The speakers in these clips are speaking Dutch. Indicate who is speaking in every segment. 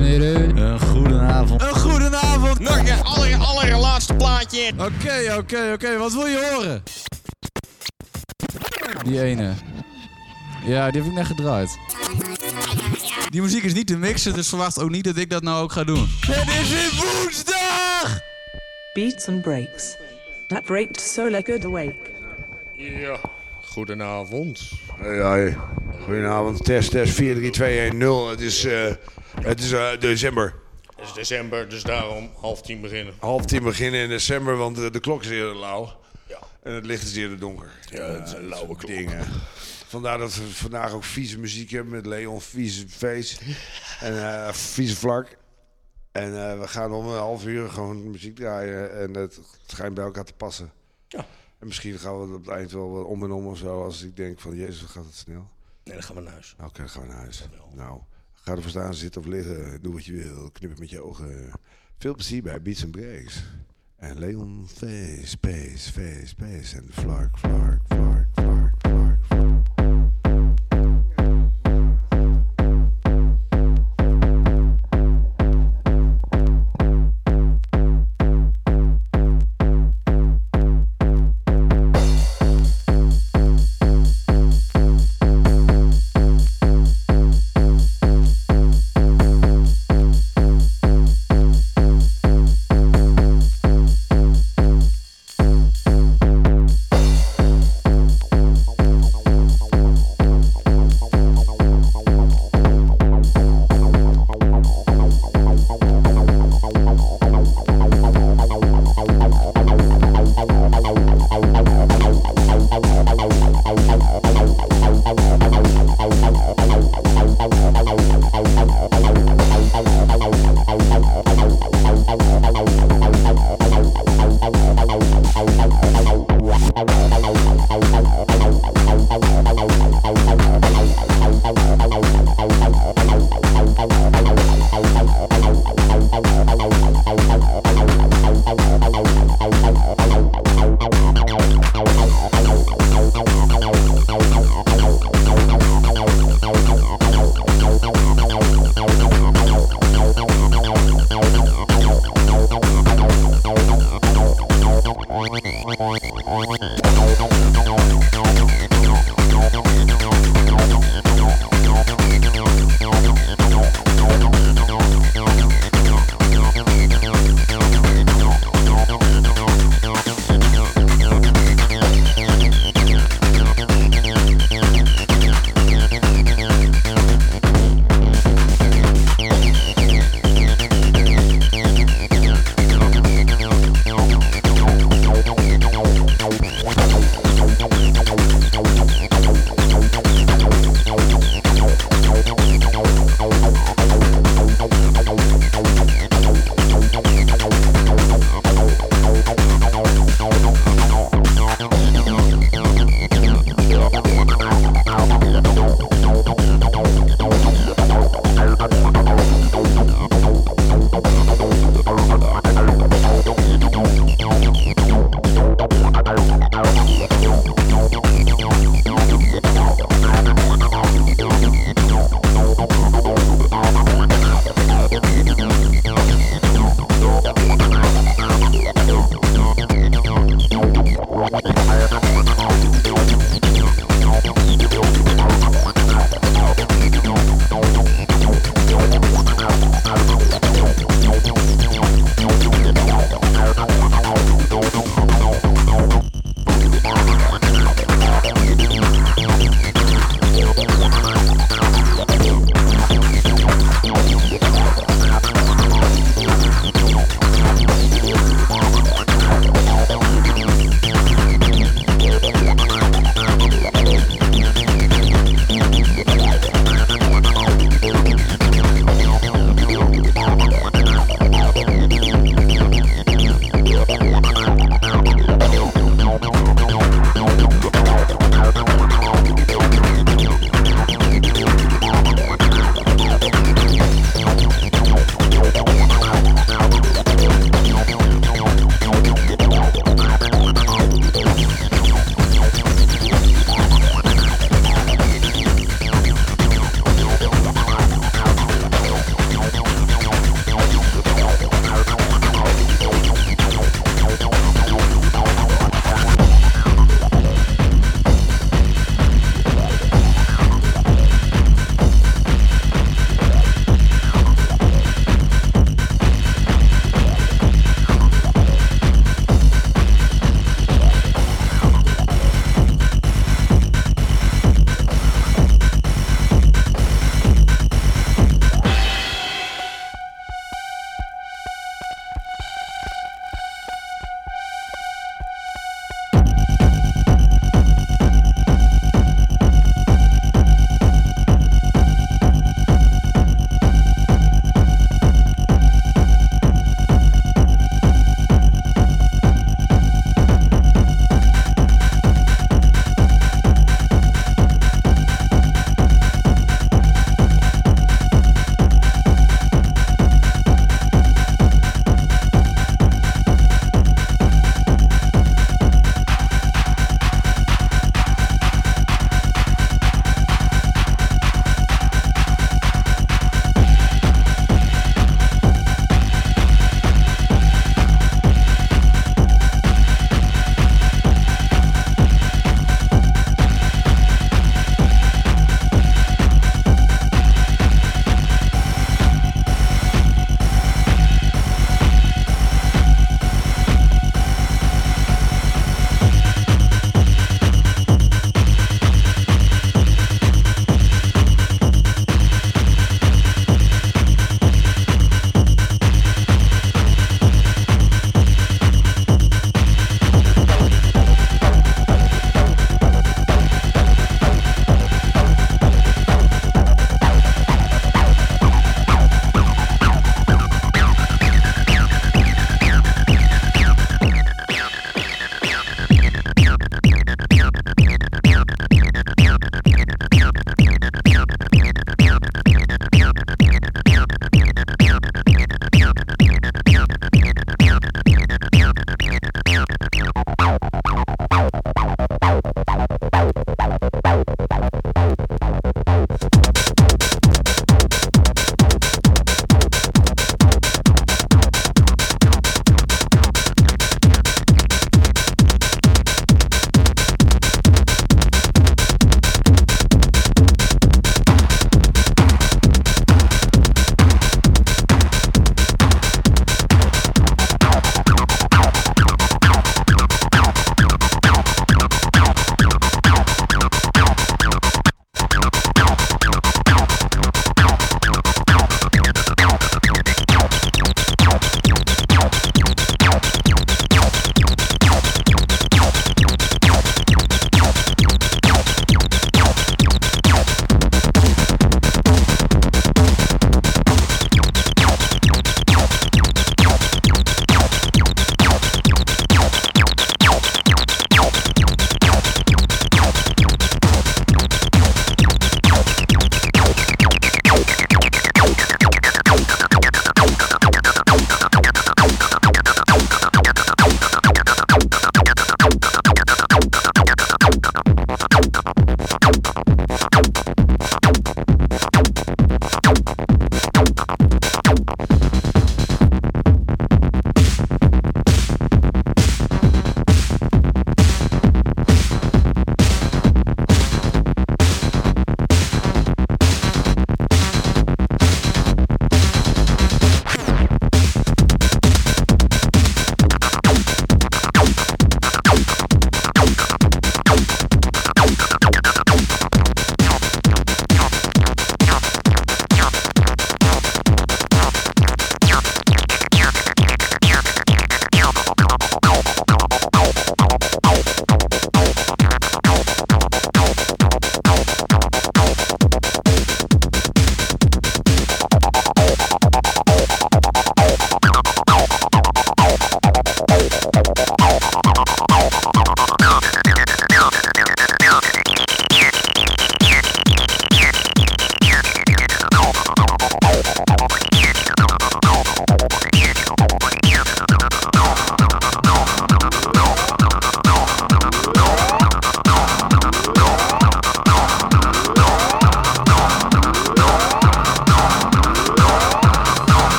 Speaker 1: en heren.
Speaker 2: Een goedenavond.
Speaker 3: Een goedenavond.
Speaker 4: Nog een aller, allerlaatste plaatje.
Speaker 3: Oké, oké, oké. Wat wil je horen?
Speaker 1: Die ene. Ja, die heb ik net gedraaid.
Speaker 3: Die muziek is niet te mixen, dus verwacht ook niet dat ik dat nou ook ga doen. Het is weer woensdag!
Speaker 5: Beats and breaks. That breaks so lekker awake.
Speaker 4: Ja, goedenavond.
Speaker 6: Hey, hey. Goedenavond, test, test 4, 3, 2, 1, 0. Het is, eh, het is eh, december.
Speaker 4: Het is december, dus daarom half tien beginnen.
Speaker 6: Half tien beginnen in december, want de, de klok is eerder lauw.
Speaker 4: Ja.
Speaker 6: En het licht is eerder donker.
Speaker 4: Ja, het is een
Speaker 6: dat
Speaker 4: lauwe klok.
Speaker 6: Dingen. Vandaar dat we vandaag ook vieze muziek hebben met Leon Vieze Face en eh Vieze Vlak. En eh, we gaan om een half uur gewoon muziek draaien en het schijnt bij elkaar te passen.
Speaker 4: Ja.
Speaker 6: En misschien gaan we op het eind wel wat om en om of zo, als ik denk van jezus, wat gaat het snel.
Speaker 4: Nee, dan gaan we naar huis.
Speaker 6: Oké, dan gaan we naar huis. Nou, ga ervoor staan, zitten of liggen. Doe wat je wil. Knip het met je ogen. Veel plezier bij Beats and Breaks. En Leon Face, Space, Face, Space. En Flark, Flark, Flark, Flark.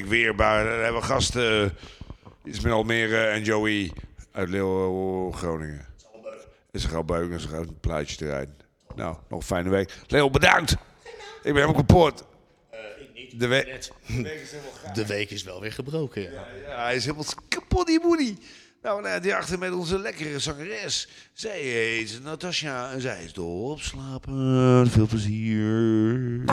Speaker 6: Week weer. Maar dan hebben we gasten. Iets met Almere en Joey uit Leeuwen, Groningen. Is er al buik en ze gaan een plaatje eruit. Nou, nog een fijne week. Leo, bedankt. Ik ben helemaal kapot. De week.
Speaker 4: De week is wel weer gebroken, ja.
Speaker 6: Ja, hij is helemaal kapot, die moedie. Nou, nou, die achter met onze lekkere zangeres. Zij heet Natasja en zij is dol op slapen. Veel plezier.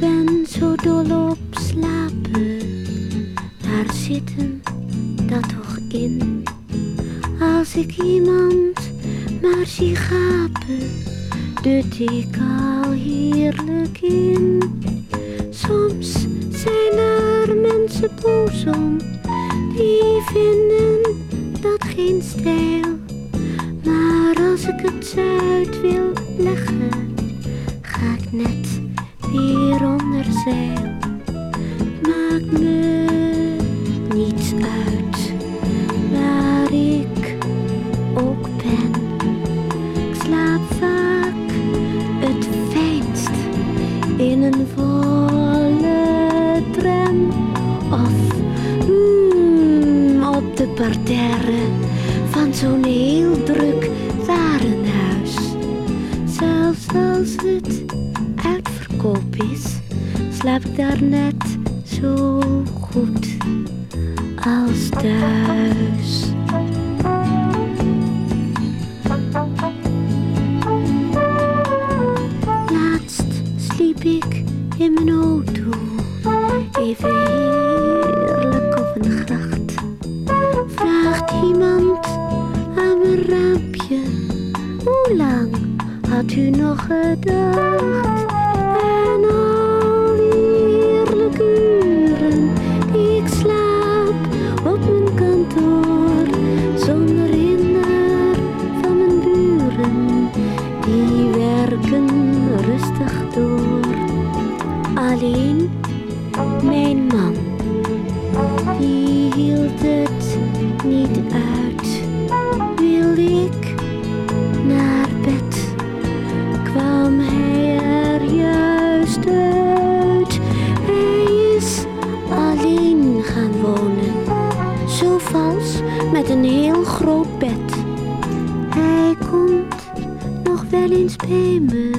Speaker 7: Ben zo dol op slapen. Daar zit hem dat toch in. Als ik iemand maar zie gapen, dut ik al heerlijk in. Soms zijn er mensen boos om, die vinden dat geen stijl. Maar als ik het uit wil leggen, ga ik net weer onder zeil. Maakt me niets uit waar ik ook ben. Ik slaap vaak het fijnst in een volle tram of mm, op de parterre van zo'n heel druk warenhuis. Zelfs als het uitverkoop is, slaap ik daar net zo goed als thuis. Laatst sliep ik in mijn auto, even heerlijk op een gracht. Vraagt iemand aan mijn raampje, hoe lang had u nog gedacht? Wel